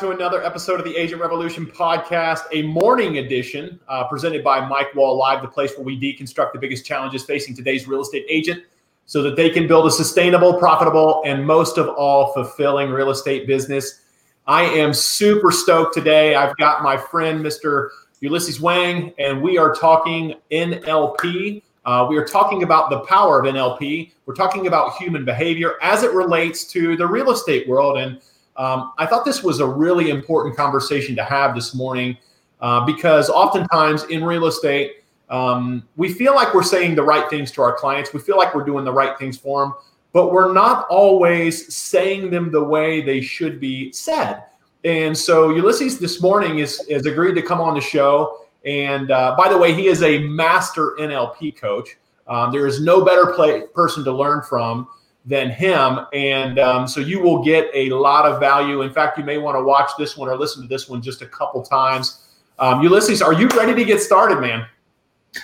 To another episode of the Agent Revolution podcast, a morning edition uh, presented by Mike Wall Live, the place where we deconstruct the biggest challenges facing today's real estate agent so that they can build a sustainable, profitable, and most of all, fulfilling real estate business. I am super stoked today. I've got my friend, Mr. Ulysses Wang, and we are talking NLP. Uh, we are talking about the power of NLP. We're talking about human behavior as it relates to the real estate world. And um, I thought this was a really important conversation to have this morning uh, because oftentimes in real estate, um, we feel like we're saying the right things to our clients. We feel like we're doing the right things for them, but we're not always saying them the way they should be said. And so Ulysses this morning is has agreed to come on the show. And uh, by the way, he is a master NLP coach. Um, there is no better play, person to learn from than him. And um, so you will get a lot of value. In fact, you may want to watch this one or listen to this one just a couple times. Um, Ulysses, are you ready to get started, man?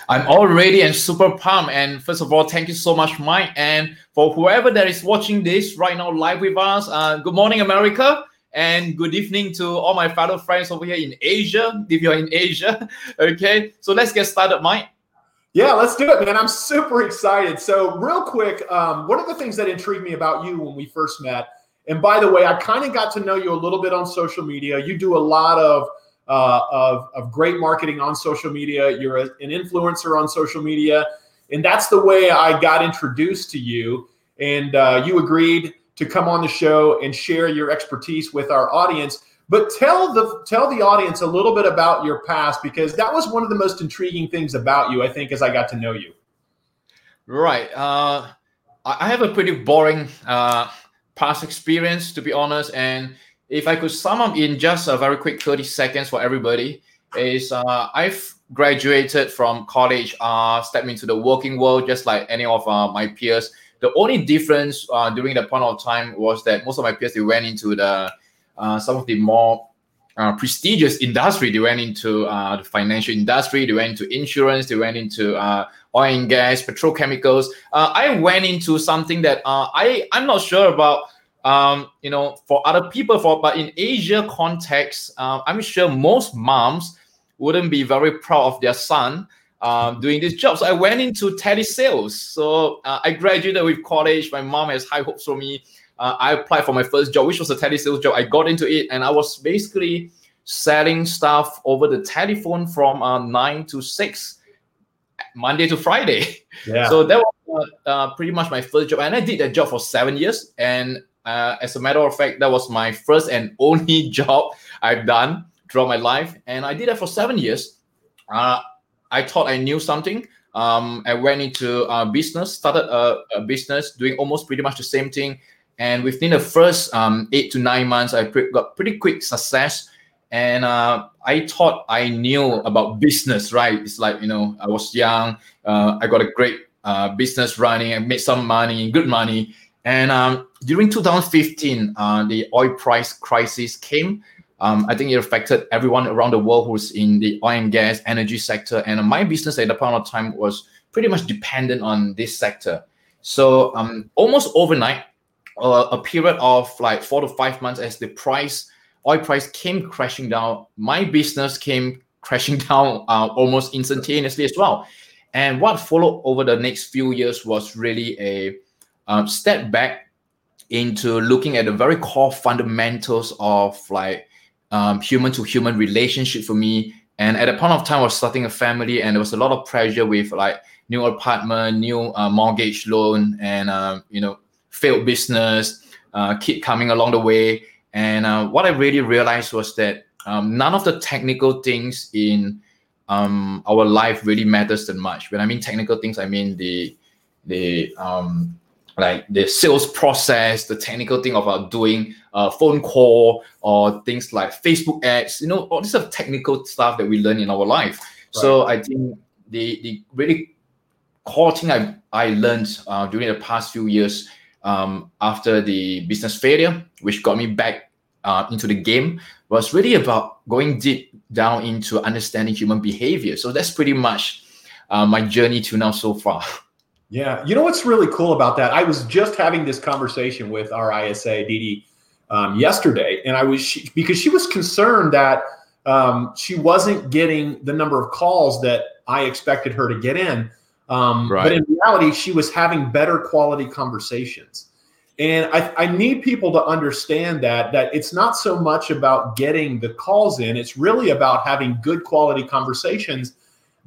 I'm all ready and super pumped. And first of all, thank you so much, Mike. And for whoever that is watching this right now live with us, uh, good morning, America. And good evening to all my fellow friends over here in Asia, if you're in Asia. okay, so let's get started, Mike. Yeah, let's do it, man. I'm super excited. So, real quick, um, one of the things that intrigued me about you when we first met, and by the way, I kind of got to know you a little bit on social media. You do a lot of uh, of, of great marketing on social media. You're a, an influencer on social media. And that's the way I got introduced to you. And uh, you agreed to come on the show and share your expertise with our audience. But tell the tell the audience a little bit about your past because that was one of the most intriguing things about you, I think, as I got to know you. Right. Uh, I have a pretty boring uh, past experience, to be honest, and if I could sum up in just a very quick 30 seconds for everybody, is uh, I've graduated from college, uh, stepped into the working world just like any of uh, my peers. The only difference uh, during that point of time was that most of my peers they went into the uh, some of the more uh, prestigious industry. They went into uh, the financial industry. They went into insurance. They went into uh, oil and gas, petrochemicals. Uh, I went into something that uh, I I'm not sure about um, you know, for other people, for but in Asia context, I'm sure most moms wouldn't be very proud of their son um, doing this job. So I went into telesales. So I graduated with college. My mom has high hopes for me. Uh, I applied for my first job, which was a telesales job. I got into it, and I was basically selling stuff over the telephone from uh, nine to six, Monday to Friday. Yeah. So that was uh, uh, pretty much my first job, and I did that job for seven years. And uh, as a matter of fact, that was my first and only job I've done throughout my life, and I did that for seven years. Uh, I thought I knew something. Um, I went into uh, business, started a, a, business, doing almost pretty much the same thing. And within the first um, eight to nine months, I pre- got pretty quick success. And uh, I thought I knew about business, right? It's like, you know, I was young, uh, I got a great uh, business running, I made some money, good money. And um, during 2015, uh, the oil price crisis came. Um, I think it affected everyone around the world who's in the oil and gas energy sector. And my business at the point of time was pretty much dependent on this sector. So um, almost overnight, a period of like four to five months as the price, oil price came crashing down, my business came crashing down uh, almost instantaneously as well. And what followed over the next few years was really a um, step back into looking at the very core fundamentals of like um, human to human relationship for me. And at the point of time, I was starting a family, and there was a lot of pressure with like new apartment, new uh, mortgage loan, and uh, you know failed business, uh, kid coming along the way. And uh, what I really realized was that um, none of the technical things in um, our life really matters that much. When I mean technical things, I mean the the um, like the sales process, the technical thing about doing a phone call or things like Facebook ads, you know, all this of technical stuff that we learn in our life. Right. So I think the the really core thing I, I learned uh, during the past few years um, after the business failure, which got me back uh, into the game, was really about going deep down into understanding human behavior. So that's pretty much uh, my journey to now so far. Yeah. You know what's really cool about that? I was just having this conversation with our ISA, Didi, um, yesterday, and I was she, because she was concerned that um, she wasn't getting the number of calls that I expected her to get in. Um, right. But in reality, she was having better quality conversations. And I, I, need people to understand that that it's not so much about getting the calls in; it's really about having good quality conversations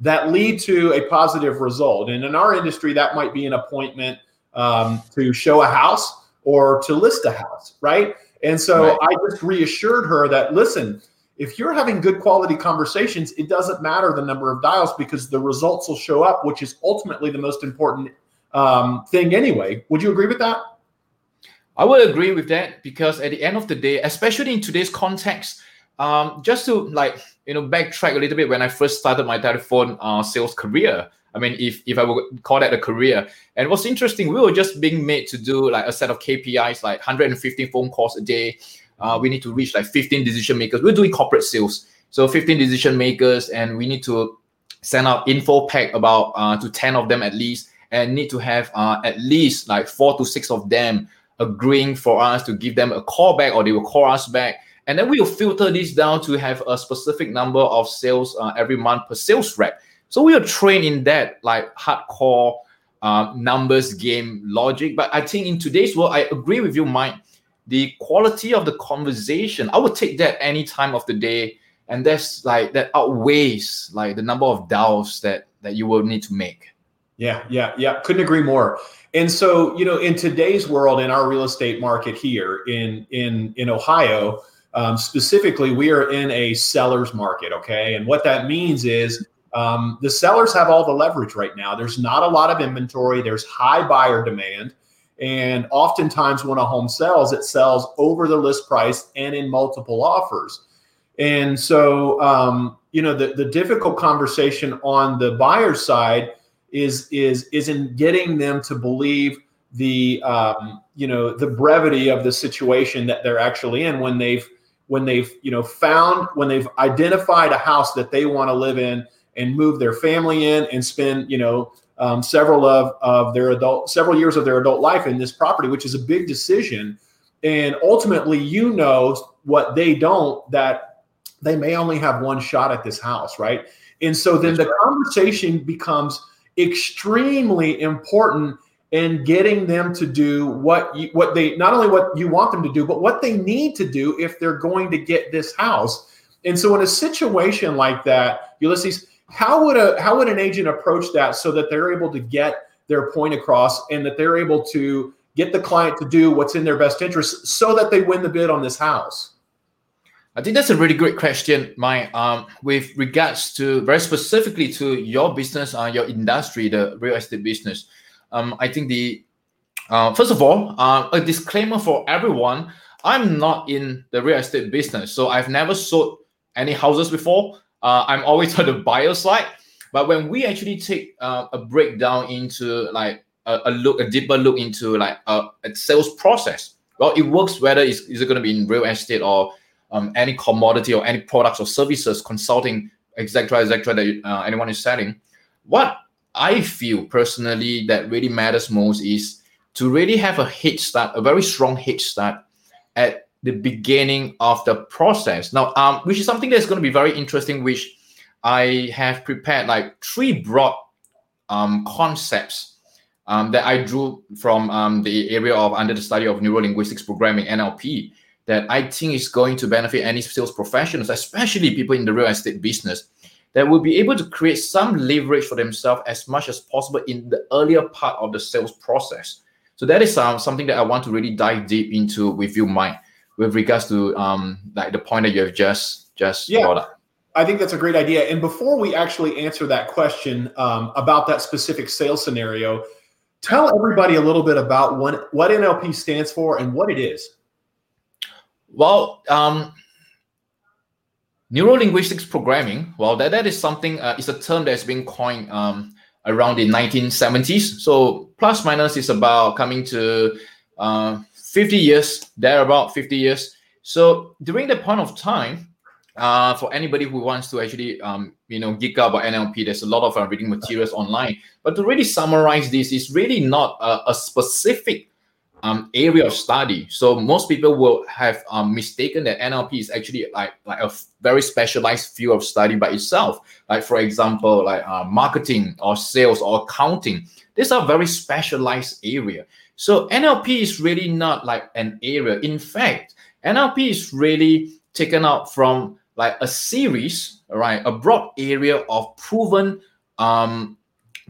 that lead to a positive result. And in our industry, that might be an appointment um, to show a house or to list a house, right? And so right. I just reassured her that listen, if you're having good quality conversations, it doesn't matter the number of dials because the results will show up, which is ultimately the most important um, thing anyway. Would you agree with that? I would agree with that because at the end of the day, especially in today's context, um, just to like you know backtrack a little bit when I first started my telephone uh, sales career. I mean, if if I would call that a career, and what's interesting, we were just being made to do like a set of KPIs, like 150 phone calls a day. Uh, we need to reach like 15 decision makers. We're doing corporate sales, so 15 decision makers, and we need to send out info pack about uh, to 10 of them at least, and need to have uh, at least like four to six of them agreeing for us to give them a call back or they will call us back. And then we will filter this down to have a specific number of sales uh, every month per sales rep. So we are trained in that like hardcore uh, numbers game logic. But I think in today's world, I agree with you, Mike. The quality of the conversation, I would take that any time of the day. And that's like that outweighs like the number of dials that that you will need to make. Yeah, yeah, yeah. Couldn't agree more. And so, you know, in today's world, in our real estate market here in in in Ohio, um, specifically, we are in a seller's market. Okay, and what that means is um, the sellers have all the leverage right now. There's not a lot of inventory. There's high buyer demand, and oftentimes when a home sells, it sells over the list price and in multiple offers. And so, um, you know, the the difficult conversation on the buyer side is is is in getting them to believe the um, you know the brevity of the situation that they're actually in when they've when they've you know found when they've identified a house that they want to live in and move their family in and spend you know um, several of of their adult several years of their adult life in this property which is a big decision. And ultimately you know what they don't that they may only have one shot at this house right? And so then the conversation becomes extremely important in getting them to do what you, what they not only what you want them to do, but what they need to do if they're going to get this house. And so, in a situation like that, Ulysses, how would a how would an agent approach that so that they're able to get their point across and that they're able to get the client to do what's in their best interest so that they win the bid on this house? I think that's a really great question, Mike. Um, with regards to very specifically to your business, uh, your industry, the real estate business. Um, I think the uh, first of all, uh, a disclaimer for everyone: I'm not in the real estate business, so I've never sold any houses before. Uh, I'm always on the buyer side. But when we actually take uh, a breakdown into like a, a, look, a deeper look into like a, a sales process, well, it works whether it's, is it going to be in real estate or um, any commodity or any products or services, consulting, etc., etc., that uh, anyone is selling. What I feel personally that really matters most is to really have a head start, a very strong head start at the beginning of the process. Now, um, which is something that's going to be very interesting, which I have prepared like three broad um, concepts um, that I drew from um, the area of under the study of neuro linguistics programming NLP that I think is going to benefit any sales professionals, especially people in the real estate business, that will be able to create some leverage for themselves as much as possible in the earlier part of the sales process. So that is um, something that I want to really dive deep into with you, Mike, with regards to um, like the point that you have just just yeah. brought up. I think that's a great idea. And before we actually answer that question um, about that specific sales scenario, tell everybody a little bit about what, what NLP stands for and what it is. Well, um, neuro-linguistics programming, well, that, that is something, uh, it's a term that's been coined um, around the 1970s. So plus minus is about coming to uh, 50 years, there about 50 years. So during that point of time, uh, for anybody who wants to actually, um, you know, geek out about NLP, there's a lot of uh, reading materials online. But to really summarize this, it's really not a, a specific um, area of study. So most people will have um, mistaken that NLP is actually like like a very specialized field of study by itself. Like for example, like uh, marketing or sales or accounting. These are very specialized area. So NLP is really not like an area. In fact, NLP is really taken out from like a series, right? A broad area of proven um,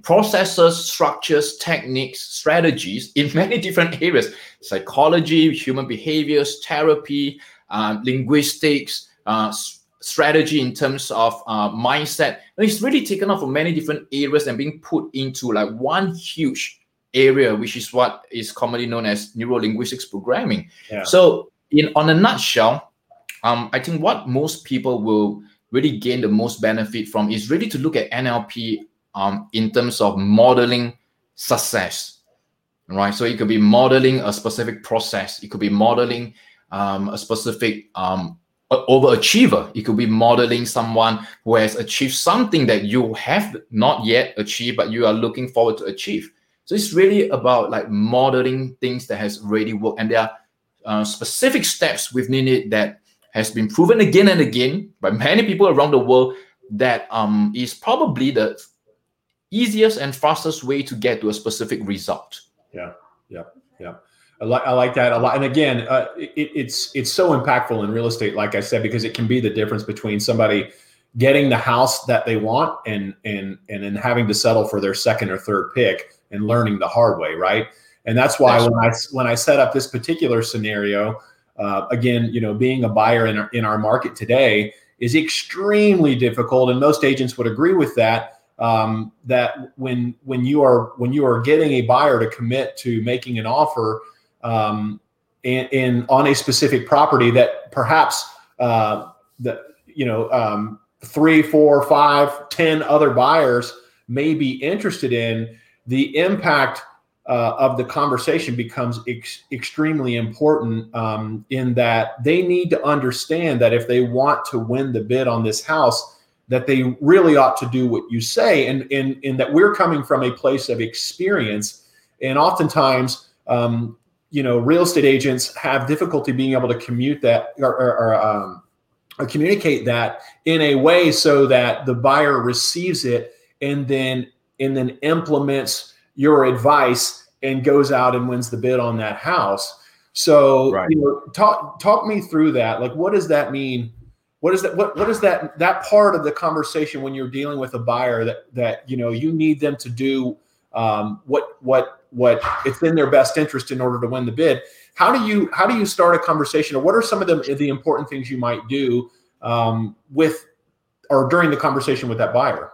processes, structures, techniques, strategies in many different areas psychology, human behaviors, therapy, um, linguistics, uh, strategy in terms of uh, mindset. And it's really taken off from many different areas and being put into like one huge area, which is what is commonly known as neuro linguistics programming. Yeah. So, in on a nutshell, um, I think what most people will really gain the most benefit from is really to look at NLP um, in terms of modeling success, right? So it could be modeling a specific process. It could be modeling um, a specific um, overachiever. It could be modeling someone who has achieved something that you have not yet achieved, but you are looking forward to achieve. So it's really about like modeling things that has already worked, and there are uh, specific steps within it that has been proven again and again by many people around the world that um, is probably the easiest and fastest way to get to a specific result. Yeah, yeah, yeah. I like I like that a lot. And again, uh, it, it's it's so impactful in real estate, like I said, because it can be the difference between somebody getting the house that they want and and and then having to settle for their second or third pick and learning the hard way, right? And that's why that's when right. I when I set up this particular scenario, uh, again, you know, being a buyer in our, in our market today is extremely difficult, and most agents would agree with that um, that when when you are when you are getting a buyer to commit to making an offer um, in, in on a specific property that perhaps uh, that you know um, three, four, five, ten other buyers may be interested in, the impact uh, of the conversation becomes ex- extremely important um, in that they need to understand that if they want to win the bid on this house that they really ought to do what you say and in that we're coming from a place of experience. And oftentimes um, you know real estate agents have difficulty being able to commute that or, or, or, um, communicate that in a way so that the buyer receives it and then and then implements your advice and goes out and wins the bid on that house. So right. you know talk talk me through that. Like what does that mean? What is that what, what is that that part of the conversation when you're dealing with a buyer that that you know you need them to do um, what what what it's in their best interest in order to win the bid? How do you how do you start a conversation or what are some of the the important things you might do um, with or during the conversation with that buyer?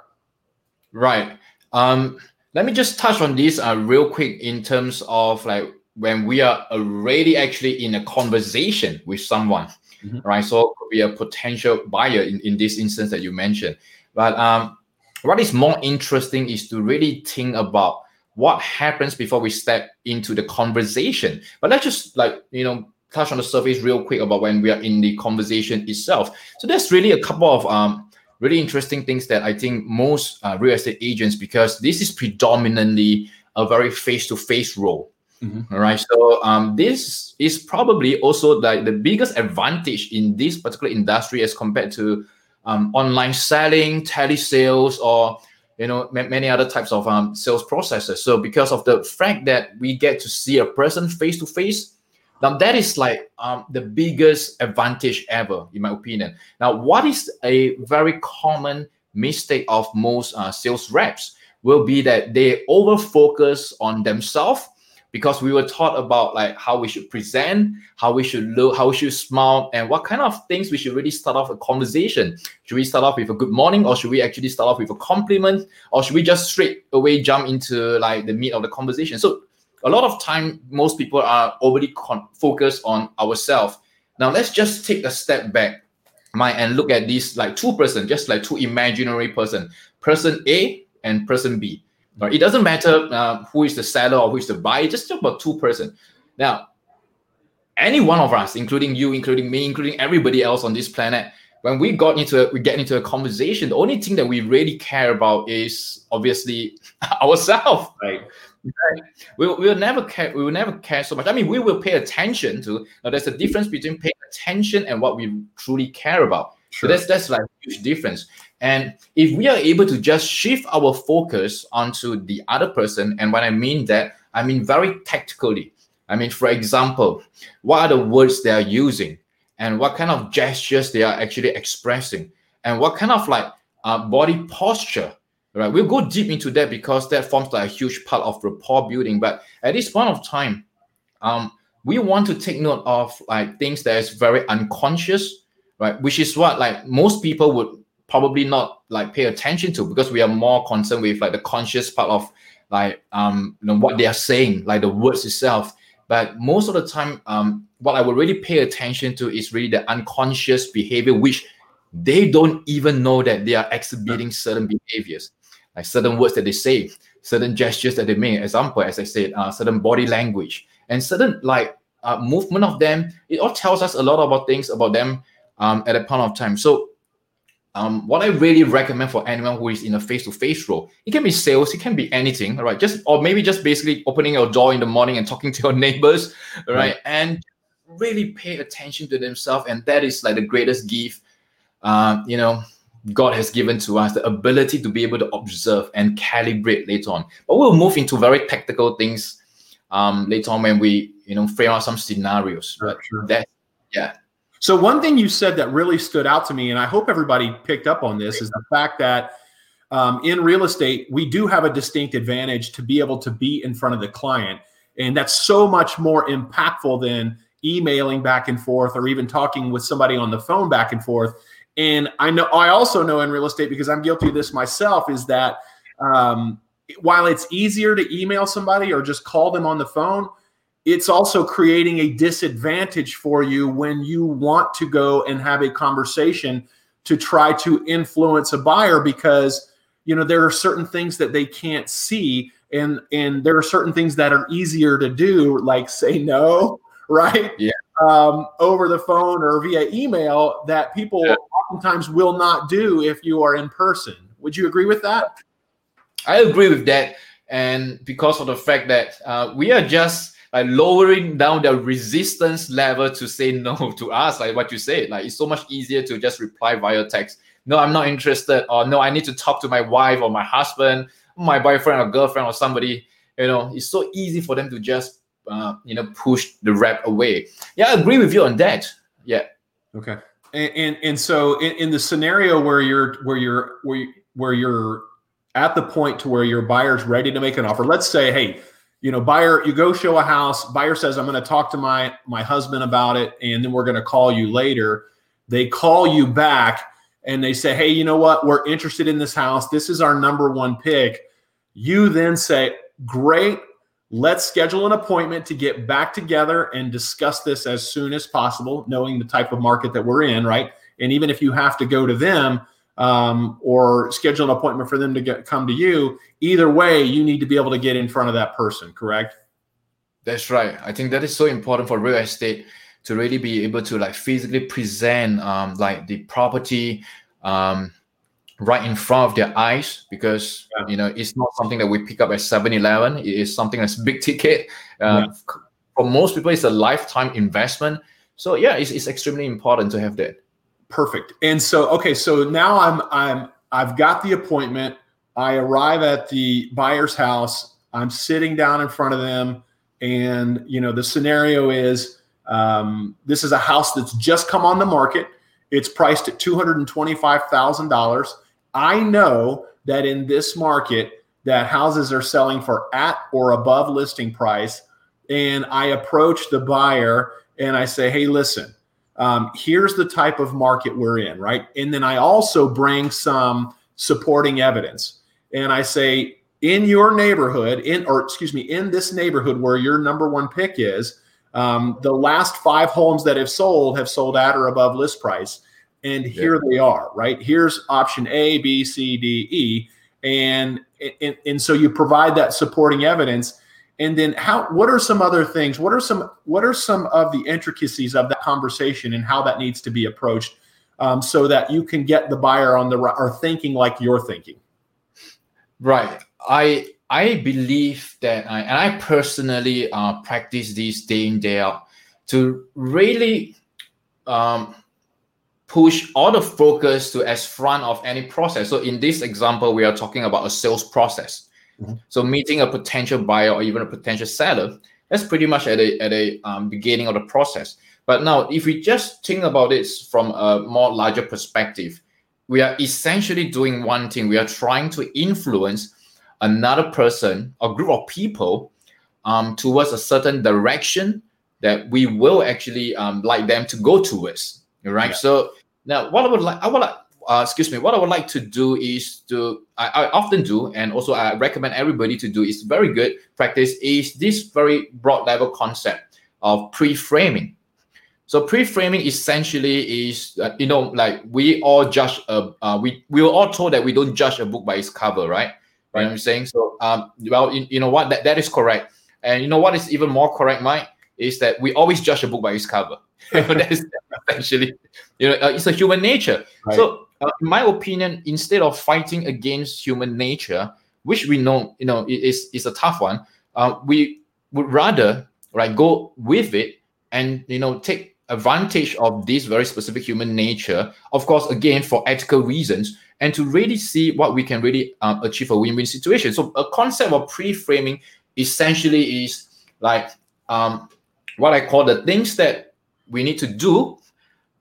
Right um, let me just touch on this uh, real quick in terms of like when we are already actually in a conversation with someone mm-hmm. right? So could be a potential buyer in, in this instance that you mentioned. But um, what is more interesting is to really think about what happens before we step into the conversation. But let's just like, you know, touch on the surface real quick about when we are in the conversation itself. So there's really a couple of um, really interesting things that I think most uh, real estate agents, because this is predominantly a very face-to-face role. Mm-hmm. All right. So um, this is probably also like the biggest advantage in this particular industry as compared to um, online selling, telesales, or you know m- many other types of um, sales processes. So because of the fact that we get to see a person face to face, now that is like um, the biggest advantage ever, in my opinion. Now, what is a very common mistake of most uh, sales reps will be that they over focus on themselves because we were taught about like how we should present, how we should look, how we should smile, and what kind of things we should really start off a conversation. Should we start off with a good morning, or should we actually start off with a compliment, or should we just straight away jump into like the meat of the conversation? So a lot of time, most people are overly con- focused on ourselves. Now let's just take a step back, my and look at these like two person, just like two imaginary person, person A and person B Right? It doesn't matter uh, who is the seller or who is the buyer, just talk about two person. Now, any one of us, including you, including me, including everybody else on this planet, when we got into a, we get into a conversation, the only thing that we really care about is obviously ourselves. Right. We will never care. We will never care so much. I mean, we will pay attention to. Now, there's a difference between paying attention and what we truly care about. Sure. So that's that's like a huge difference. And if we are able to just shift our focus onto the other person, and when I mean that, I mean very tactically. I mean, for example, what are the words they are using, and what kind of gestures they are actually expressing, and what kind of like uh, body posture right we'll go deep into that because that forms like a huge part of rapport building. But at this point of time um we want to take note of like things that is very unconscious right? Which is what like most people would probably not like pay attention to because we are more concerned with like the conscious part of like um you know what they are saying like the words itself. But most of the time um what i would really pay attention to is really the unconscious behavior which they don't even know that they are exhibiting certain behaviors like certain words that they say, certain gestures that they make. Example, as I said, uh, certain body language and certain like uh, movement of them. It all tells us a lot about things about them um, at a point of time. So, um, what I really recommend for anyone who is in a face-to-face role, it can be sales, it can be anything, right? Just or maybe just basically opening your door in the morning and talking to your neighbors, right? right. And really pay attention to themselves, and that is like the greatest gift. Uh, you know, God has given to us the ability to be able to observe and calibrate later on. But we'll move into very tactical things um, later on when we, you know, frame out some scenarios. But sure. that, yeah. So one thing you said that really stood out to me, and I hope everybody picked up on this, is the fact that um, in real estate we do have a distinct advantage to be able to be in front of the client, and that's so much more impactful than emailing back and forth or even talking with somebody on the phone back and forth and I know I also know in real estate because I'm guilty of this myself is that um, while it's easier to email somebody or just call them on the phone, it's also creating a disadvantage for you when you want to go and have a conversation to try to influence a buyer because you know there are certain things that they can't see and and there are certain things that are easier to do like say no right? Yeah um, over the phone or via email that people yeah. oftentimes will not do if you are in person. Would you agree with that? I agree with that. And because of the fact that uh, we are just like lowering down the resistance level to say no to us, like what you said, like it's so much easier to just reply via text. No, I'm not interested, or no, I need to talk to my wife or my husband, my boyfriend or girlfriend or somebody. You know, it's so easy for them to just uh, you know push the rep away. Yeah, I agree with you on that. Yeah. Okay. And and, and so in, in the scenario where you're where you're where you, where you're at the point to where your buyer's ready to make an offer. Let's say, hey, you know, buyer, you go show a house. Buyer says, I'm going to talk to my my husband about it, and then we're going to call you later. They call you back and they say, hey, you know what? We're interested in this house. This is our number one pick. You then say, great. Let's schedule an appointment to get back together and discuss this as soon as possible, knowing the type of market that we're in, right? And even if you have to go to them um, or schedule an appointment for them to get, come to you, either way, you need to be able to get in front of that person, correct? That's right. I think that is so important for real estate to really be able to like physically present um, like the property um, right in front of their eyes because yeah. you know it's not something that we pick up at 7-eleven it is something that's big ticket. Uh, yeah. for most people it's a lifetime investment. So yeah it's, it's extremely important to have that. Perfect. And so okay so now i'm i'm i've got the appointment. I arrive at the buyer's house. I'm sitting down in front of them. And you know the scenario is um, this is a house that's just come on the market. It's priced at $225000 I know that in this market that houses are selling for at or above listing price and I approach the buyer and I say, "Hey, listen, um, here's the type of market we're in, right?" And then I also bring some supporting evidence, and I say, "In your neighborhood, in or excuse me, in this neighborhood where your number one pick is, um, the last five homes that have sold have sold at or above list price." And here yeah. they are right? Here's option a b c d e. And, and and so you provide that supporting evidence. And then how what are some other things? What are some what are some of the intricacies of that conversation and how that needs to be approached um, so that you can get the buyer on the right or thinking like you're thinking? Right. I I believe that, I, and I personally uh, practice this day in day out to really um, push all the focus to as front of any process. So in this example, we are talking about a sales process. Mm-hmm. So meeting a potential buyer or even a potential seller, that's pretty much at a at a um, beginning of the process. But now, if we just think about it from a more larger perspective, we are essentially doing one thing. We are trying to influence another person or group of people um, towards a certain direction that we will actually um, like them to go towards. Right. Yeah. So now, what I would like, I would like, uh, excuse me, what I would like to do is to, I, I, often do, and also I recommend everybody to do, is very good practice, is this very broad level concept of pre-framing. So pre-framing essentially is, uh, you know, like we all judge, a, uh, we, we were all told that we don't judge a book by its cover, right? Right. You know what I'm saying? So, um, well, you, you know what, that, that is correct. And you know what is even more correct, Mike, is that we always judge a book by its cover. That is essentially, you know, uh, it's a human nature. Right. So, uh, in my opinion, instead of fighting against human nature, which we know, you know, is is a tough one, uh, we would rather right go with it and you know take advantage of this very specific human nature. Of course, again for ethical reasons, and to really see what we can really um, achieve a win-win situation. So, a concept of pre-framing essentially is like um, what I call the things that we need to do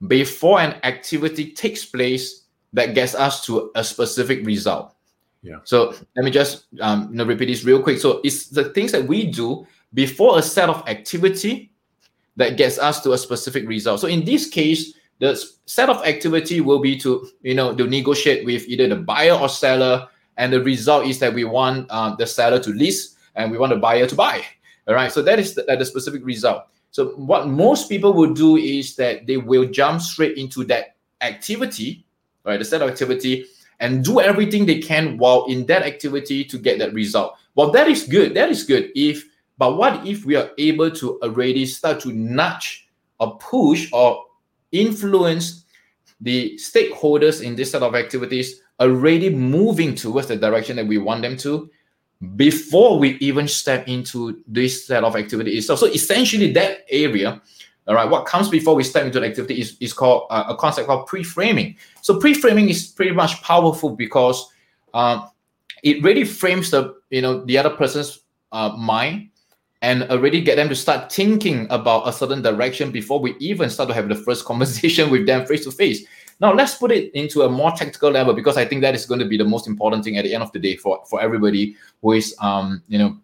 before an activity takes place that gets us to a specific result. Yeah. So let me just um, you know, repeat this real quick. So it's the things that we do before a set of activity that gets us to a specific result. So in this case, the set of activity will be to you know to negotiate with either the buyer or seller, and the result is that we want uh, the seller to list and we want the buyer to buy. All right. So that is the, the specific result. So what most people will do is that they will jump straight into that activity, right? The set of activity and do everything they can while in that activity to get that result. Well, that is good. That is good. If but what if we are able to already start to nudge or push or influence the stakeholders in this set of activities already moving towards the direction that we want them to before we even step into this set of activity itself. So essentially, that area, all right, what comes before we step into the activity is, is called uh, a concept called pre-framing. So pre-framing is pretty much powerful because um, it really frames the you know the other person's uh, mind and already get them to start thinking about a certain direction before we even start to have the first conversation with them face to face. Now let's put it into a more tactical level because I think that is going to be the most important thing at the end of the day for, for everybody who is um you know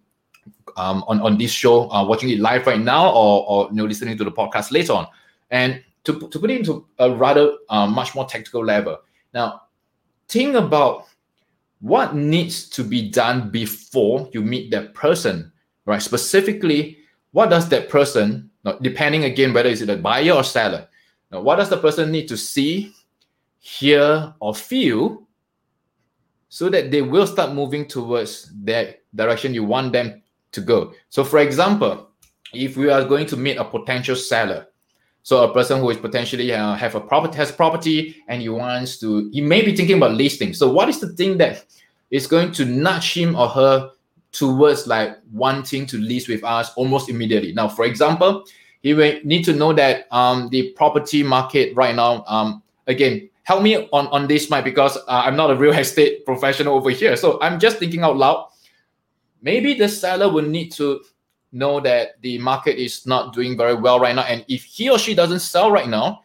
um on, on this show uh, watching it live right now or or you know listening to the podcast later on. And to, to put it into a rather uh, much more tactical level. Now think about what needs to be done before you meet that person, right? Specifically, what does that person, depending again whether it's a buyer or seller, now, what does the person need to see hear, or feel so that they will start moving towards that direction you want them to go. So, for example, if we are going to meet a potential seller, so a person who is potentially uh, have a property has property and he wants to, he may be thinking about listing. So, what is the thing that is going to nudge him or her towards like wanting to list with us almost immediately? Now, for example, he may need to know that um, the property market right now, um, again, help me on, on this, Mike, because uh, I'm not a real estate professional over here. So I'm just thinking out loud. Maybe the seller will need to know that the market is not doing very well right now. And if he or she doesn't sell right now,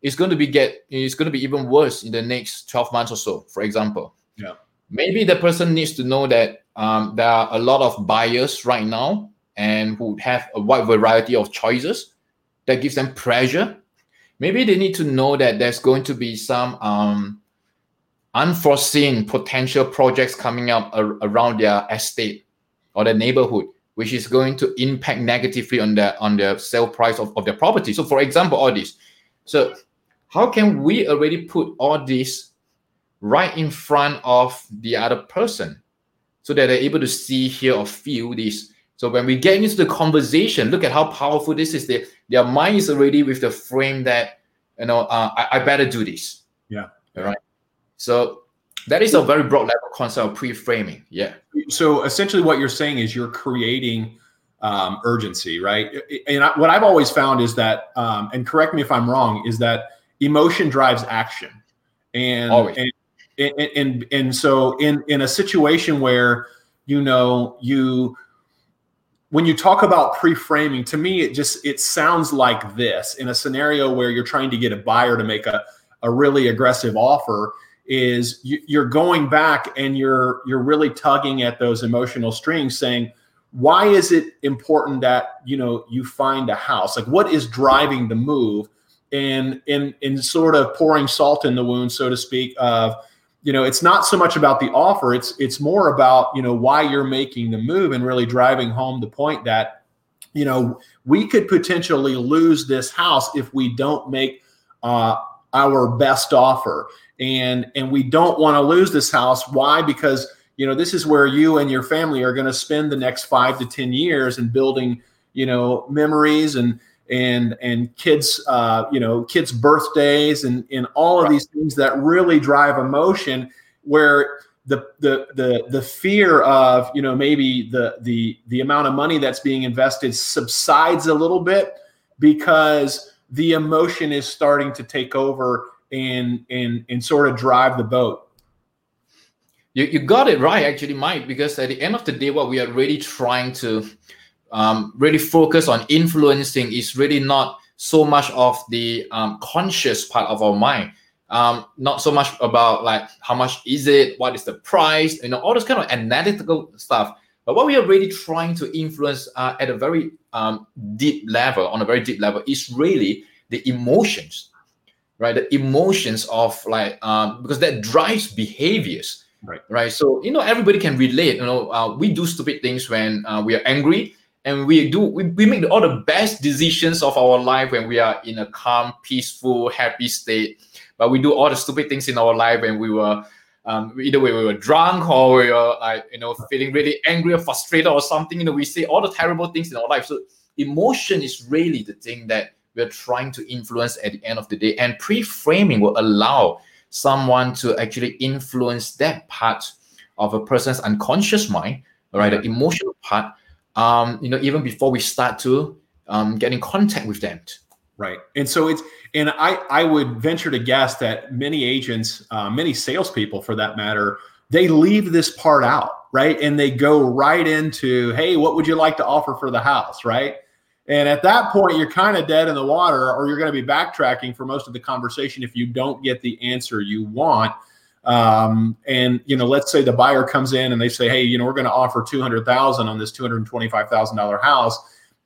it's going to be get it's going to be even worse in the next 12 months or so, for example. Yeah. Maybe the person needs to know that um, there are a lot of buyers right now and who have a wide variety of choices that gives them pressure maybe they need to know that there's going to be some um, unforeseen potential projects coming up ar- around their estate or their neighborhood which is going to impact negatively on the on the sale price of, of their property. So for example all this. So how can we already put all this right in front of the other person so that they're able to see hear or feel this? So when we get into the conversation, look at how powerful this is. Their, their mind is already with the frame that, you know, uh, I, I better do this. Yeah. All right. So that is a very broad level concept of pre-framing. Yeah. So essentially, what you're saying is you're creating um, urgency, right? And I, what I've always found is that, um, and correct me if I'm wrong, is that emotion drives action, and Always. and, and and and so in in a situation where you know you when you talk about pre-framing to me it just it sounds like this. In a scenario where you're trying to get a buyer to make a, a really aggressive offer is you, you're going back and you're you're really tugging at those emotional strings saying why is it important that you know you find a house? Like what is driving the move? And in in sort of pouring salt in the wound so to speak of you know it's not so much about the offer it's it's more about you know why you're making the move and really driving home the point that you know we could potentially lose this house if we don't make uh, our best offer. And and we don't want to lose this house. Why? Because you know this is where you and your family are going to spend the next five to ten years and building you know memories and and and kids uh, you know kids birthdays and and all of these things that really drive emotion where the the the the fear of you know maybe the the the amount of money that's being invested subsides a little bit because the emotion is starting to take over and and and sort of drive the boat. You, you got it right actually mike because at the end of the day what we are really trying to um, really focus on influencing is really not so much of the um, conscious part of our mind. Um, not so much about like how much is it what is the price you know all this kind of analytical stuff. But what we are really trying to influence uh, at a very um, deep level on a very deep level is really the emotions right? The emotions of like um, because that drives behaviors right. right? So you know everybody can relate you know uh, we do stupid things when uh, we are angry and we do we, we make all the best decisions of our life when we are in a calm peaceful happy state. But we do all the stupid things in our life when we were um, either we were drunk or we were like you know feeling really angry or frustrated or something you know we say all the terrible things in our life. So emotion is really the thing that we're trying to influence at the end of the day. And pre-framing will allow someone to actually influence that part of a person's unconscious mind right? The emotional part um, you know, even before we start to um, get in contact with them. Right. And so it's, and I, I would venture to guess that many agents, uh, many salespeople for that matter, they leave this part out, right? And they go right into, hey, what would you like to offer for the house, right? And at that point, you're kind of dead in the water, or you're going to be backtracking for most of the conversation if you don't get the answer you want. Um, and you know, let's say the buyer comes in and they say, "Hey, you know, we're going to offer two hundred thousand on this two hundred twenty-five thousand dollar house,"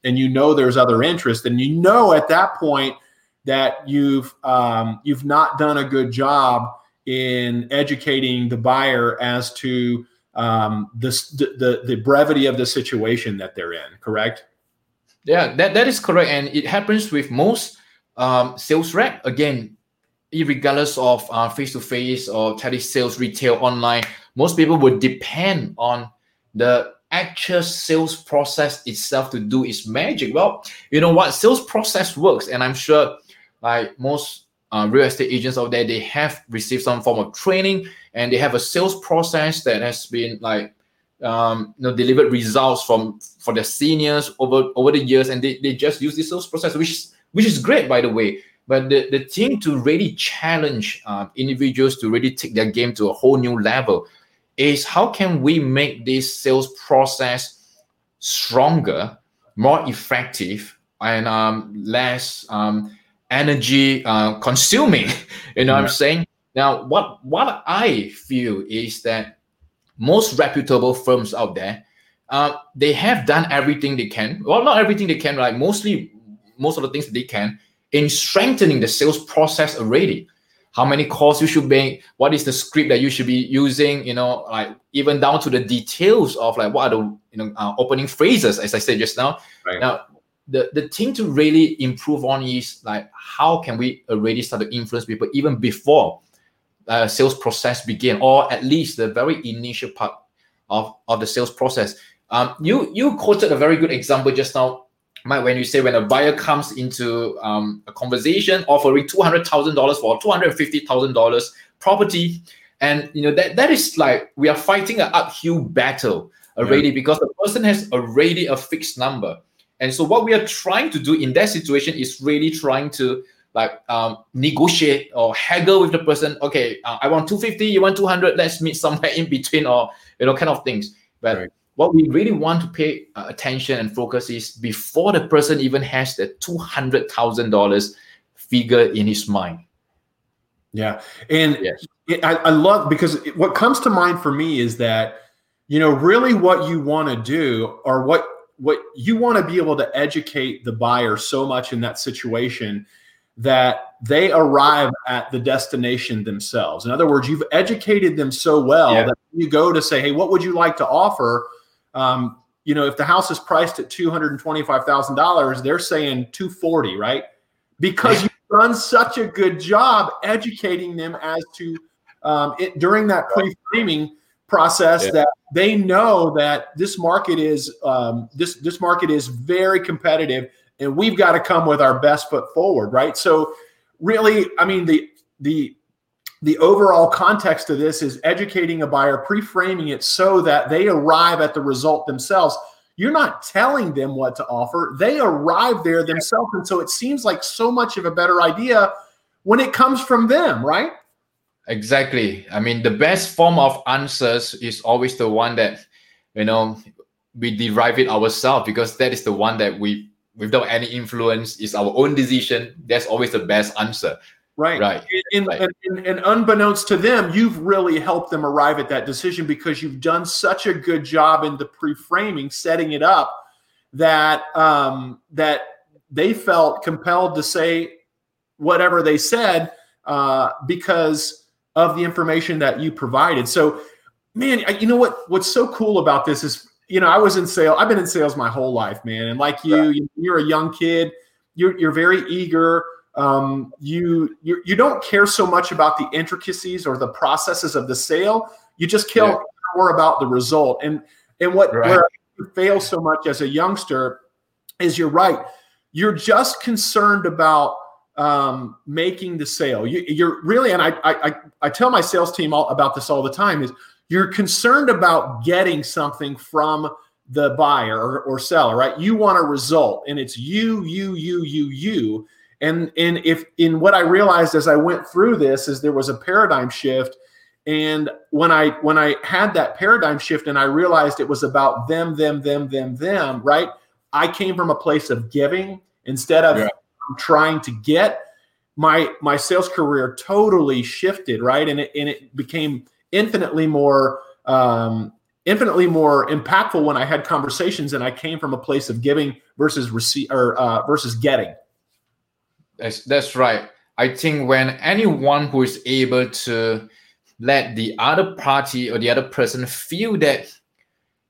and you know there's other interest, and you know at that point that you've um, you've not done a good job in educating the buyer as to um, the, the the brevity of the situation that they're in. Correct? Yeah, that, that is correct, and it happens with most um, sales rep. Again, regardless of uh, face-to-face or telesales, retail, online, most people would depend on the actual sales process itself to do its magic. Well, you know what? Sales process works, and I'm sure like most uh, real estate agents out there, they have received some form of training and they have a sales process that has been like um, you know delivered results from for their seniors over over the years, and they, they just use this sales process, which which is great by the way. But the, the thing to really challenge uh, individuals to really take their game to a whole new level is how can we make this sales process stronger, more effective, and um, less um, energy uh, consuming? you know yeah. what I'm saying? Now, what what I feel is that most reputable firms out there, uh, they have done everything they can. Well, not everything they can, right? Mostly, most of the things they can in strengthening the sales process already. How many calls you should make what is the script that you should be using you know like even down to the details of like what are the you know uh, opening phrases as i said just now. Right. now the, the thing to really improve on is like how can we already start to influence people even before uh, sales process begin or at least the very initial part of, of the sales process. Um, you you quoted a very good example just now Mike, when you say when a buyer comes into um, a conversation offering two hundred thousand dollars for two hundred fifty thousand dollars property, and you know that that is like we are fighting an uphill battle already yeah. because the person has already a fixed number and so what we are trying to do in that situation is really trying to like um, negotiate or haggle with the person. Okay, uh, I want 250, you want 200, let's meet somewhere in between or, you know, kind of things. But right. What we really want to pay uh, attention and focus is before the person even has the $200,000 figure in his mind. Yeah. And yes. it, I, I love because it, what comes to mind for me is that, you know, really what you want to do or what what you want to be able to educate the buyer so much in that situation that they arrive at the destination themselves. In other words, you've educated them so well yeah. that you go to say, "Hey, what would you like to offer?" Um, you know, if the house is priced at two hundred and twenty-five thousand dollars, they're saying two forty, right? Because you've done such a good job educating them as to um, it during that pre-framing process yeah. that they know that this market is um, this this market is very competitive and we've got to come with our best foot forward right so really i mean the the the overall context of this is educating a buyer pre-framing it so that they arrive at the result themselves you're not telling them what to offer they arrive there themselves and so it seems like so much of a better idea when it comes from them right Exactly. I mean, the best form of answers is always the one that, you know, we derive it ourselves because that is the one that we, without any influence, is our own decision. That's always the best answer. Right. Right. And, right. and, and, unbeknownst to them, you've really helped them arrive at that decision because you've done such a good job in the pre-framing, setting it up that um, that they felt compelled to say whatever they said uh, because of the information that you provided. So, man, you know what? What's so cool about this is, you know, I was in sales. I've been in sales my whole life, man. And like you, yeah. you're a young kid. You're you're very eager. Um, you you you don't care so much about the intricacies or the processes of the sale. You just care yeah. more about the result. And and what right. where you fail so much as a youngster is you're right. You're just concerned about um, making the sale. You, you're really, and I, I, I tell my sales team all about this all the time is you're concerned about getting something from the buyer or, or seller, right? You want a result and it's you, you, you, you, you. And, and if in what I realized as I went through this is there was a paradigm shift. And when I, when I had that paradigm shift and I realized it was about them, them, them, them, them, right? I came from a place of giving instead of yeah trying to get, my my sales career totally shifted, right? And it and it became infinitely more um, infinitely more impactful when I had conversations and I came from a place of giving versus receive or uh, versus getting. That's that's right. I think when anyone who is able to let the other party or the other person feel that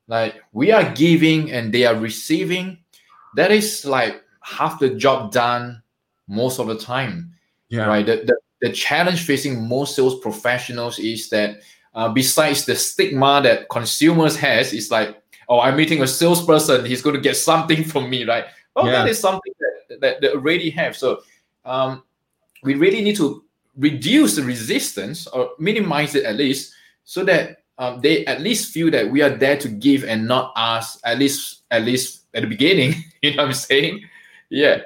like we are giving and they are receiving, that is like half the job done most of the time. Yeah. Right. The, the, the challenge facing most sales professionals is that uh, besides the stigma that consumers has, is like, oh, I'm meeting a salesperson, he's going to get something from me, right? Well, yeah. that is something that, that they already have. So um, we really need to reduce the resistance or minimize it at least so that um, they at least feel that we are there to give and not ask at least at least at the beginning you know what i'm saying yeah.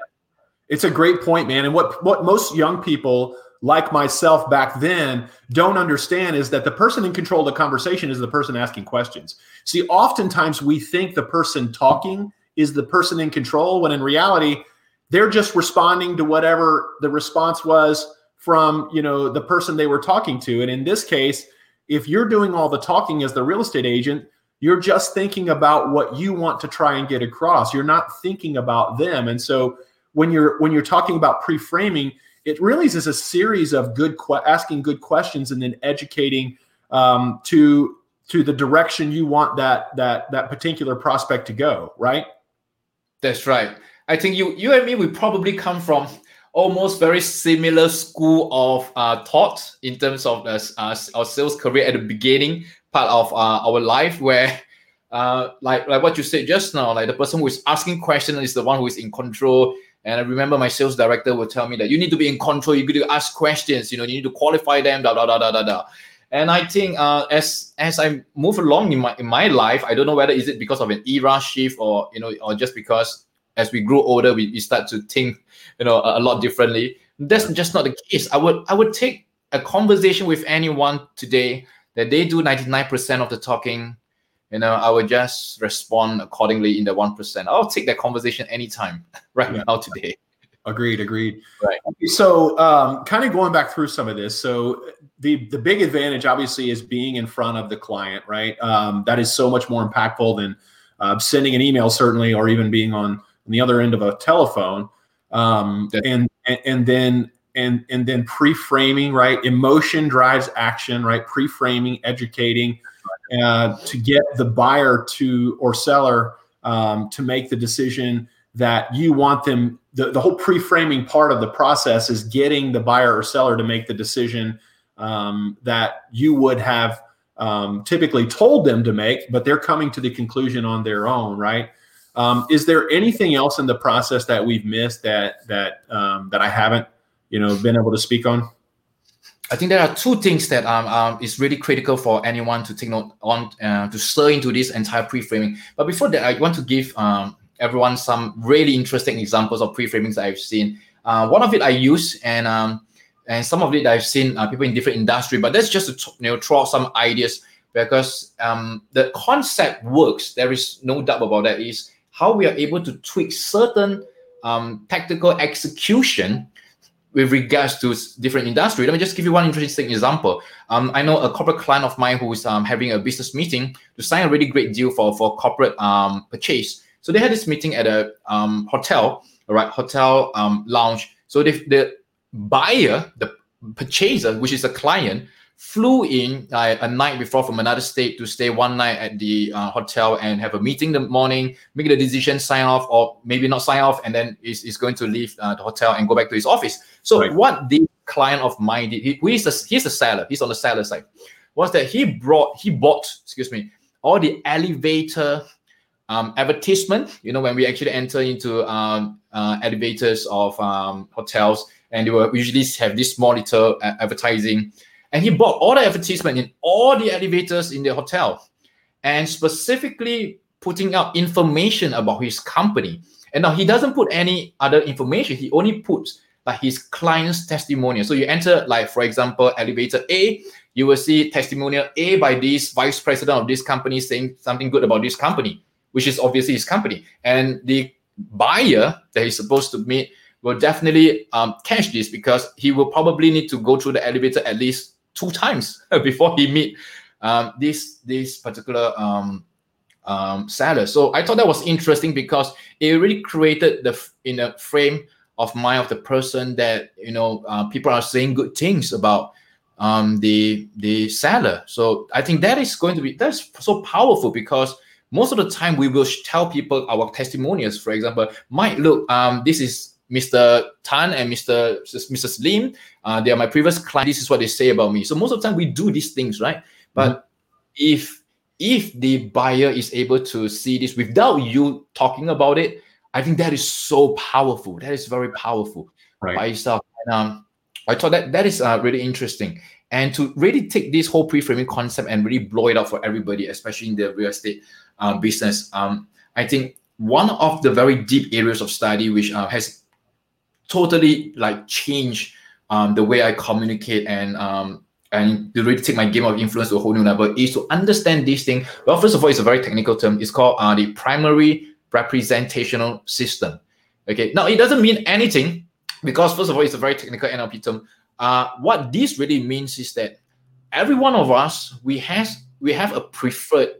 It's a great point, man. And what what most young people like myself back then don't understand is that the person in control of the conversation is the person asking questions. See, oftentimes we think the person talking is the person in control when in reality they're just responding to whatever the response was from, you know, the person they were talking to. And in this case, if you're doing all the talking as the real estate agent, you're just thinking about what you want to try and get across. You're not thinking about them. And so when you're when you're talking about pre-framing, it really is a series of good que- asking good questions and then educating um, to to the direction you want that that that particular prospect to go. Right. That's right. I think you you and me we probably come from almost very similar school of uh, thought in terms of uh, our sales career at the beginning part of uh, our life where uh, like like what you said just now, like the person who is asking questions is the one who is in control. And I remember my sales director would tell me that you need to be in control. You need to ask questions. You know, you need to qualify them. Da da da da da da. And I think uh, as as I move along in my in my life, I don't know whether is it because of an era shift or you know or just because as we grow older we, we start to think you know a, a lot differently. That's just not the case. I would I would take a conversation with anyone today that they do 99% of the talking. You know i would just respond accordingly in the 1% i'll take that conversation anytime right yeah. now today. Agreed agreed. Right. So um, kind of going back through some of this so the the big advantage obviously is being in front of the client right? Um, that is so much more impactful than uh, sending an email certainly or even being on, on the other end of a telephone um, and, and and then and and then pre-framing right? Emotion drives action right? Pre-framing educating uh, to get the buyer to or seller um, to make the decision that you want them the, the whole pre-framing part of the process is getting the buyer or seller to make the decision um, that you would have um, typically told them to make but they're coming to the conclusion on their own right um, is there anything else in the process that we've missed that that um, that i haven't you know been able to speak on I think there are two things that um, um, is really critical for anyone to take note on uh, to stir into this entire pre-framing. But before that, I want to give um, everyone some really interesting examples of pre-framings that I've seen. Uh, one of it I use, and um, and some of it I've seen uh, people in different industry. But that's just to you know throw out some ideas because um, the concept works. There is no doubt about that. Is how we are able to tweak certain um, tactical execution with regards to different industry. Let me just give you one interesting example. Um, I know a corporate client of mine who's um, having a business meeting to sign a really great deal for for corporate um, purchase. So they had this meeting at a um, hotel, right? hotel um, lounge. So the buyer, the purchaser, which is a client, flew in uh, a night before from another state to stay one night at the uh, hotel and have a meeting the morning, make the decision, sign off, or maybe not sign off, and then is, is going to leave uh, the hotel and go back to his office. So right. what the client of mine did, he, he's, a, he's a seller, he's on the seller side, was that he brought, he bought, excuse me, all the elevator um, advertisement, you know, when we actually enter into um, uh, elevators of um, hotels, and they will usually have this small little uh, advertising and he bought all the advertisement in all the elevators in the hotel and specifically putting out information about his company. And now he doesn't put any other information. He only puts like his client's testimonial. So you enter, like for example, elevator A, you will see testimonial A by this vice president of this company saying something good about this company, which is obviously his company. And the buyer that he's supposed to meet will definitely um, catch this because he will probably need to go through the elevator at least two times before he meet um, this this particular um, um, seller. So I thought that was interesting because it really created the in a frame of mind of the person that you know uh, people are saying good things about um, the the seller. So I think that is going to be that's so powerful because most of the time we will tell people our testimonials. For example, Mike look um, this is Mr. Tan and Mr. Mrs. Lim, uh, they are my previous client. This is what they say about me. So most of the time we do these things, right? But mm-hmm. if if the buyer is able to see this without you talking about it, I think that is so powerful. That is very powerful right. by itself. And, um, I thought that that is uh, really interesting. And to really take this whole pre-framing concept and really blow it up for everybody, especially in the real estate uh, business, um, I think one of the very deep areas of study which uh, has totally like change um, the way I communicate and um, and to really take my game of influence to a whole new level is to understand this thing. Well, first of all, it's a very technical term. It's called uh, the primary representational system. Okay, now it doesn't mean anything because first of all, it's a very technical NLP term. Uh, what this really means is that every one of us we has we have a preferred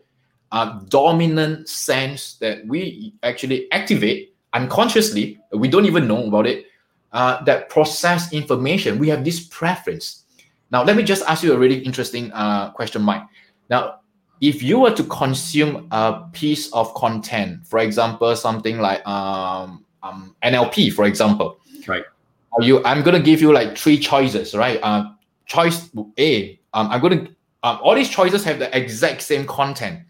uh, dominant sense that we actually activate unconsciously. We don't even know about it uh, that process information, we have this preference. Now, let me just ask you a really interesting uh, question, Mike. Now, if you were to consume a piece of content, for example, something like um, um, NLP, for example, right? You, I'm gonna give you like three choices, right? Uh, choice A, um, I'm gonna um, all these choices have the exact same content.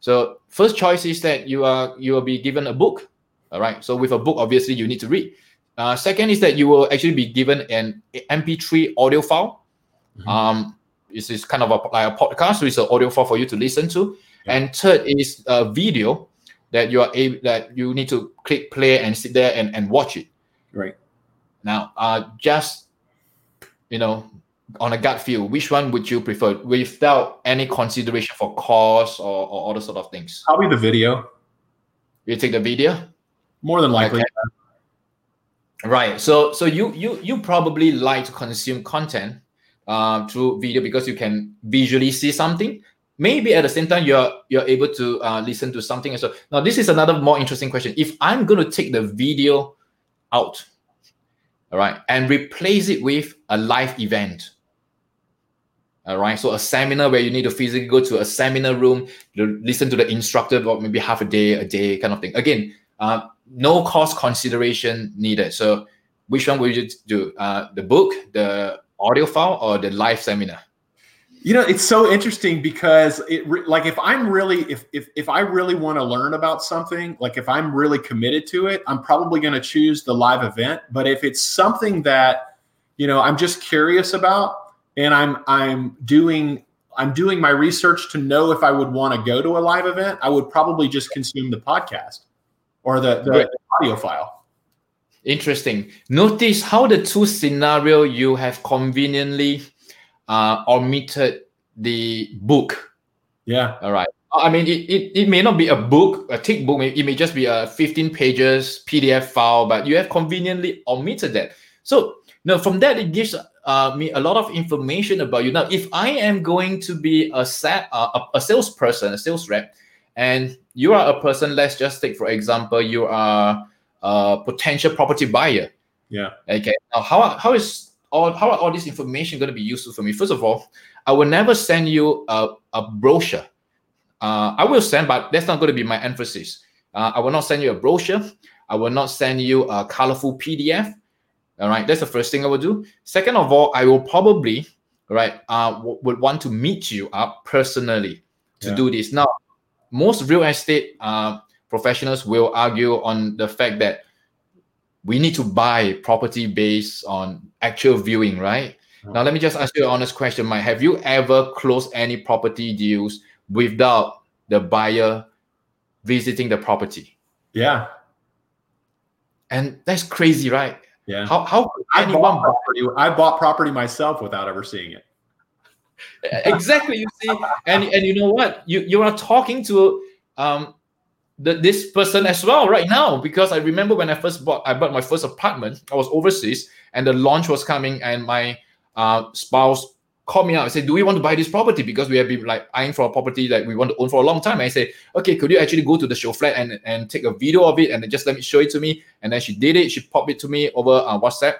So first choice is that you are you will be given a book, all right? So with a book, obviously you need to read. Uh, second is that you will actually be given an MP3 audio file. Mm-hmm. Um, this is kind of a, like a podcast, so it's an audio file for you to listen to. Yeah. And third is a video that you are able that you need to click play and sit there and, and watch it. Right. Now, uh, just you know, on a gut feel, which one would you prefer without any consideration for cost or, or other sort of things? Probably the video. You take the video? More than likely. Okay. Right. So so you you you probably like to consume content uh, through video because you can visually see something. Maybe at the same time you're you're able to uh, listen to something well. Now this is another more interesting question. If I'm going to take the video out, all right, and replace it with a live event, all right. So a seminar where you need to physically go to a seminar room to listen to the instructor for maybe half a day, a day kind of thing. Again, uh, no cost consideration needed. So which one would you do? Uh, the book, the audio file, or the live seminar? You know, it's so interesting because it like if I'm really if if if I really want to learn about something, like if I'm really committed to it, I'm probably going to choose the live event. But if it's something that you know I'm just curious about and I'm I'm doing I'm doing my research to know if I would want to go to a live event, I would probably just consume the podcast or the, the audio file. Interesting. Notice how the two scenario you have conveniently uh, omitted the book. Yeah. All right. I mean, it, it, it may not be a book, a thick book. It may just be a 15 pages PDF file, but you have conveniently omitted that. So now from that, it gives uh, me a lot of information about you. Now, if I am going to be a, set, uh, a, a salesperson, a sales rep, and you are a person, let's just take, for example, you are a potential property buyer. Yeah. Okay. Now, how, how is all, how are all this information going to be useful for me? First of all, I will never send you a, a brochure. Uh, I will send, but that's not going to be my emphasis. Uh, I will not send you a brochure. I will not send you a colorful PDF. All right, that's the first thing I will do. Second of all, I will probably right uh, w- would want to meet you up personally to yeah. do this. Now, most real estate uh, professionals will argue on the fact that we need to buy property based on actual viewing, right? Now, let me just ask you an honest question, Mike. Have you ever closed any property deals without the buyer visiting the property? Yeah. And that's crazy, right? Yeah. How how I bought property? I bought property myself without ever seeing it exactly you see. And and you know what? You you are talking to um the, this person as well right now. Because i remember when i first bought i bought my first apartment i was overseas and the launch was coming and my uh, spouse called me out and said do we want to buy this property? Because we have been like eyeing for a property that we want to own for a long time. And i said okay could you actually go to the show flat and and take a video of it and just let me show it to me? And then she did it. She popped it to me over uh, whatsapp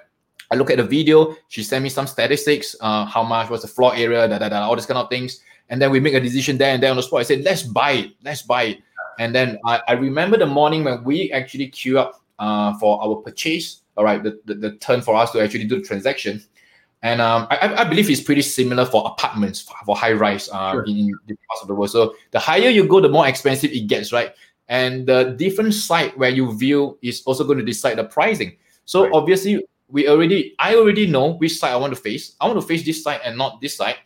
I look at the video. She sent me some statistics, uh, how much was the floor area, da, da, da, all these kind of things. And then we make a decision there and there on the spot. I said, let's buy it. Let's buy it. And then I, I remember the morning when we actually queue up uh, for our purchase. All right, the, the, the turn for us to actually do the transaction. And um, I, I believe it's pretty similar for apartments, for, for high rise uh, sure. in, different parts of the world. So the higher you go, the more expensive it gets, right? And the different site where you view is also going to decide the pricing. So right. obviously, we already I already know which side I want to face. I want to face this side and not this side.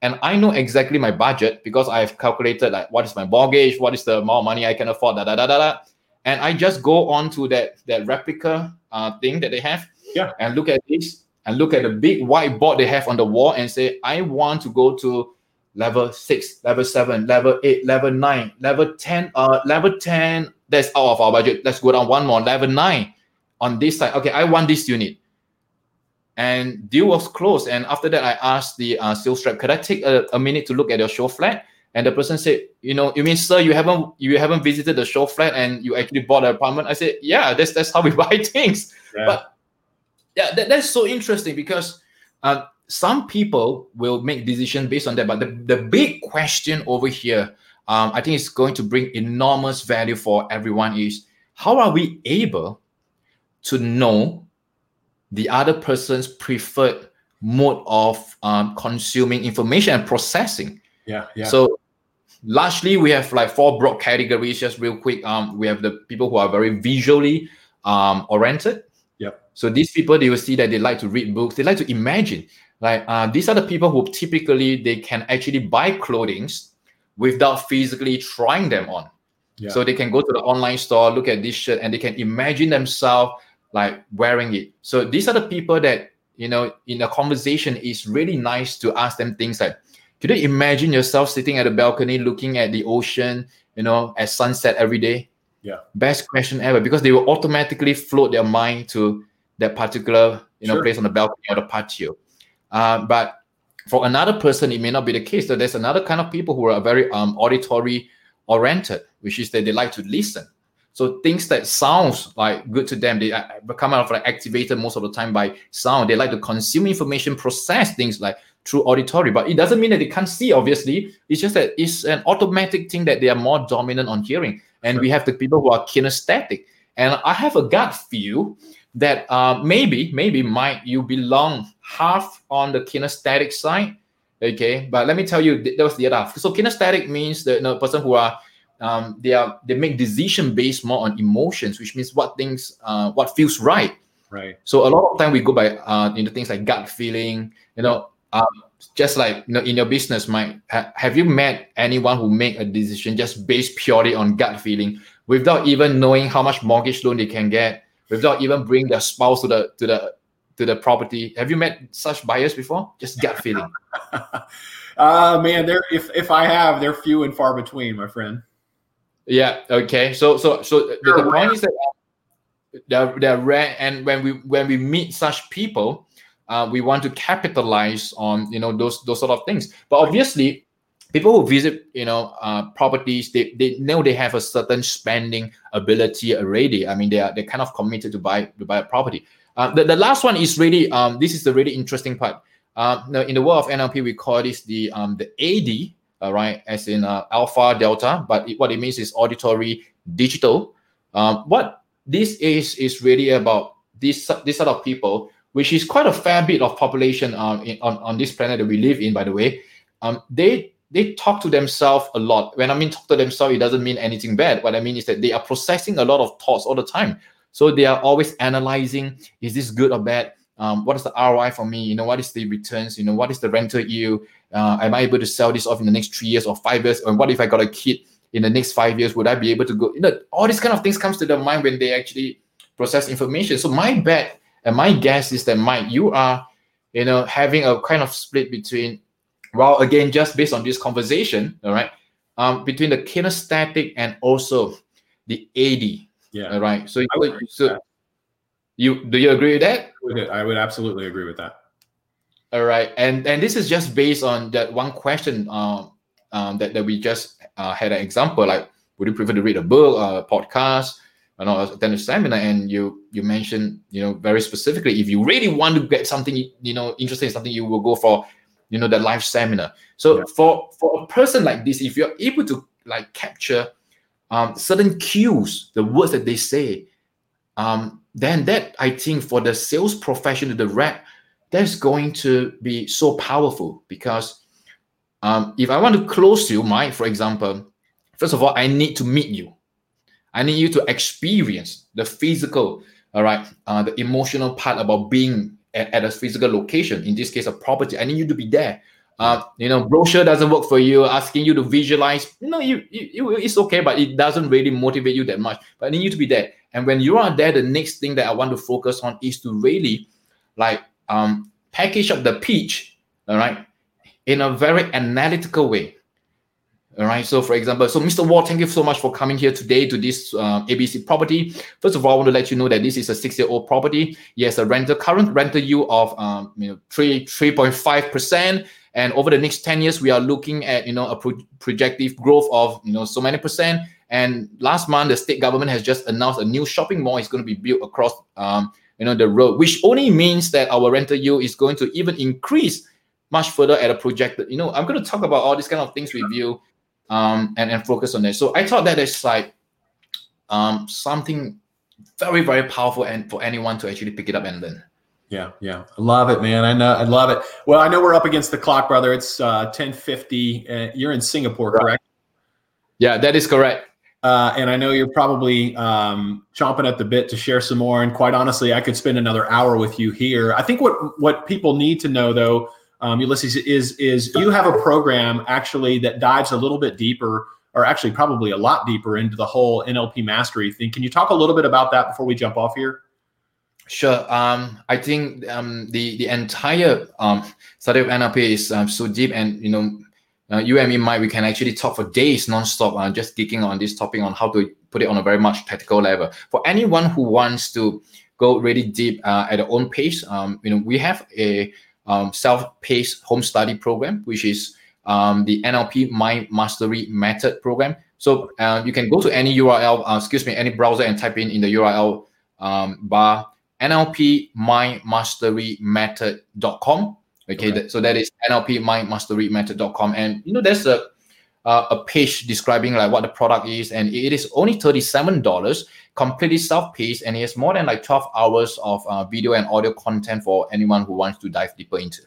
And I know exactly my budget because I've calculated like what is my mortgage, what is the amount of money I can afford, da da da da da. And I just go on to that that replica uh, thing that they have, yeah, and look at this and look at the big whiteboard they have on the wall and say, I want to go to level six, level seven, level eight, level nine, level ten, uh, level ten. That's out of our budget. Let's go down one more, level nine on this side. Okay, I want this unit and deal was closed. And after that, I asked the uh, sales rep, "Could I take a, a minute to look at your show flat?" And the person said, "You know, you mean, sir, you haven't you haven't visited the show flat and you actually bought an apartment?" I said, "Yeah, that's that's how we buy things." Yeah. But yeah, that, that's so interesting because uh, some people will make decisions based on that. But the, the big question over here, um, I think it's going to bring enormous value for everyone is how are we able to know the other person's preferred mode of um, consuming information and processing. Yeah, yeah. So largely we have like four broad categories. Just real quick, um, we have the people who are very visually um, oriented. Yep. So these people, they will see that they like to read books. They like to imagine. Like uh, these are the people who typically they can actually buy clothing without physically trying them on. Yeah. So they can go to the online store, look at this shirt, and they can imagine themselves like wearing it. So these are the people that you know in a conversation it's really nice to ask them things like, could you imagine yourself sitting at a balcony looking at the ocean, you know, at sunset every day? Yeah. Best question ever because they will automatically float their mind to that particular you know sure. place on the balcony or the patio. Uh, but for another person, it may not be the case. So there's another kind of people who are very um, auditory oriented, which is that they like to listen. So things that sounds like good to them, they uh, come out of like activated most of the time by sound. They like to consume information, process things like through auditory, but it doesn't mean that they can't see. Obviously, it's just that it's an automatic thing that they are more dominant on hearing. And sure. we have the people who are kinesthetic. And I have a gut feel that uh, maybe, maybe Mike you belong half on the kinesthetic side. Okay, but let me tell you, that was the other half. So kinesthetic means the you know, person who are um, they are they make decision based more on emotions, which means what things uh, what feels right. Right. So a lot of time we go by uh, into things like gut feeling. You know, um, just like you know, in your business, Mike, ha- have you met anyone who make a decision just based purely on gut feeling without even knowing how much mortgage loan they can get, without even bring their spouse to the to the to the property. Have you met such buyers before? Just gut feeling. uh man, they're if if I have, they're few and far between, my friend. Yeah. Okay. So so so the, the point is that they're they're rare, and when we when we meet such people, uh, we want to capitalize on you know those those sort of things. But obviously, people who visit you know uh, properties they, they know they have a certain spending ability already i mean they are they're kind of committed to buy to buy a property uh, the, the last one is really um, this is the really interesting part uh, in the world of nlp we call this the um, the ad uh, right as in uh, alpha delta but it, what it means is auditory digital um, what this is is really about this this sort of people which is quite a fair bit of population um, in, on, on this planet that we live in by the way um, they they talk to themselves a lot. When I mean talk to themselves, it doesn't mean anything bad. What I mean is that they are processing a lot of thoughts all the time. So they are always analyzing: is this good or bad? Um, what is the ROI for me? You know, what is the returns? You know, what is the rental yield? Uh, am I able to sell this off in the next three years or five years? And what if I got a kid in the next five years? Would I be able to go? You know, all these kind of things comes to their mind when they actually process information. So my bet and my guess is that Mike, you are, you know, having a kind of split between well, again, just based on this conversation, all right, um, between the kinesthetic and also the AD. Yeah. All right. So, so you do you agree with that? I would absolutely agree with that. All right, and and this is just based on that one question um, um, that that we just uh, had an example. Like, would you prefer to read a book, a podcast, you know, attend a seminar? And you you mentioned you know very specifically if you really want to get something you know interesting, something you will go for you know, the live seminar. So yeah. for for a person like this, if you're able to like capture um, certain cues, the words that they say, um, then that I think for the sales professional, the rep, that's going to be so powerful because um, if I want to close you, Mike, for example, first of all, I need to meet you. I need you to experience the physical, all right, uh, the emotional part about being at, at a physical location, in this case, a property. I need you to be there. Uh, you know, brochure doesn't work for you. Asking you to visualize, no, you, you, it's okay, but it doesn't really motivate you that much. But I need you to be there. And when you are there, the next thing that I want to focus on is to really, like, um, package up the pitch, all right, in a very analytical way. All right. So, for example, so Mr. Wall, thank you so much for coming here today to this uh, ABC property. First of all, I want to let you know that this is a six-year-old property. Yes, a rental current rental yield of um, you know three three point five percent, and over the next ten years, we are looking at you know a pro- projective growth of you know so many percent. And last month, the state government has just announced a new shopping mall is going to be built across um, you know the road, which only means that our rental yield is going to even increase much further at a projected. You know, I'm going to talk about all these kind of things with you um, and, and focus on it. So I thought that is like um, something very, very powerful and for anyone to actually pick it up and learn. Yeah, yeah, I love it, man. I know, I love it. Well, I know we're up against the clock, brother. It's uh, ten fifty. Uh, you're in Singapore, correct? Yeah, that is correct. Uh, and I know you're probably um, chomping at the bit to share some more. And quite honestly, I could spend another hour with you here. I think what what people need to know, though, um, Ulysses, is is you have a program actually that dives a little bit deeper, or actually probably a lot deeper into the whole NLP mastery thing. Can you talk a little bit about that before we jump off here? Sure. Um, I think um, the the entire um, study of NLP is um, so deep, and you know, uh, you and me, Mike, we can actually talk for days nonstop, uh, just digging on this topic on how to put it on a very much tactical level. For anyone who wants to go really deep uh, at their own pace, um, you know, we have a um, self-paced home study program, which is um, the NLP Mind Mastery Method program. So uh, you can go to any URL, uh, excuse me, any browser and type in in the URL um, bar nlpmindmasterymethod.com. Okay, okay. That, so that is nlpmindmasterymethod.com, and you know there's a uh, a page describing like what the product is, and it is only thirty seven dollars, completely self paced, and it has more than like twelve hours of uh, video and audio content for anyone who wants to dive deeper into.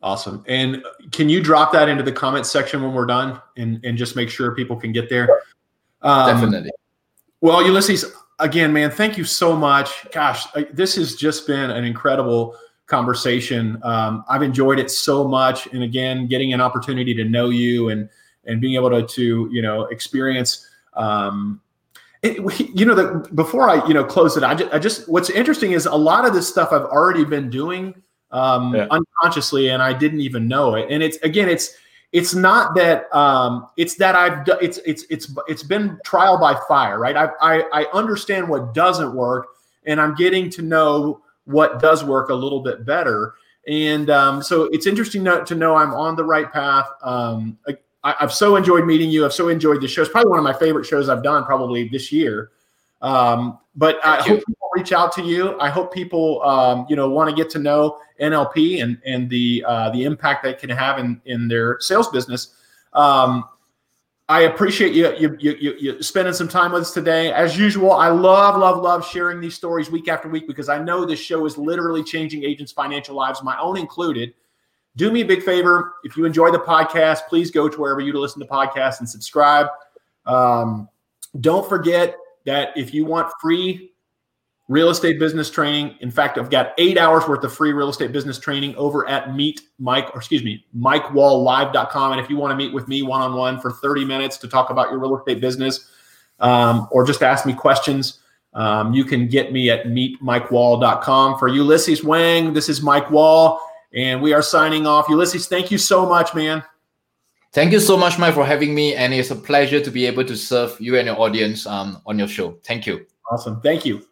Awesome. And can you drop that into the comments section when we're done, and and just make sure people can get there? Um, Definitely. Well, Ulysses, again, man, thank you so much. Gosh, this has just been an incredible conversation. Um, I've enjoyed it so much, and again, getting an opportunity to know you and and being able to to you know experience. Um, it, you know that before I you know close it, I just, I just what's interesting is a lot of this stuff I've already been doing um, yeah. unconsciously, and I didn't even know it. And it's again, it's it's not that um, it's that I've done it's it's it's it's been trial by fire, right? I, I I understand what doesn't work, and I'm getting to know what does work a little bit better. And um, so it's interesting to, to, know I'm on the right path. Um, I, have so enjoyed meeting you. I've so enjoyed the show. It's probably one of my favorite shows I've done probably this year. Um, but I hope people reach out to you. I hope people, um, you know, want to get to know NLP and and the uh, the impact that can have in in their sales business. Um, I appreciate you, you you you spending some time with us today. As usual, I love love love sharing these stories week after week because I know this show is literally changing agents' financial lives, my own included. Do me a big favor if you enjoy the podcast, please go to wherever you to listen to podcasts and subscribe. Um, don't forget that if you want free real estate business training, in fact, I've got eight hours worth of free real estate business training over at Meet Mike, or excuse me, MikeWallLive.com. And if you want to meet with me one on one for 30 minutes to talk about your real estate business um, or just ask me questions, um, you can get me at meetmikewall.com. For Ulysses Wang, this is Mike Wall, and we are signing off. Ulysses, thank you so much, man. Thank you so much, Mike, for having me. And it's a pleasure to be able to serve you and your audience um, on your show. Thank you. Awesome. Thank you.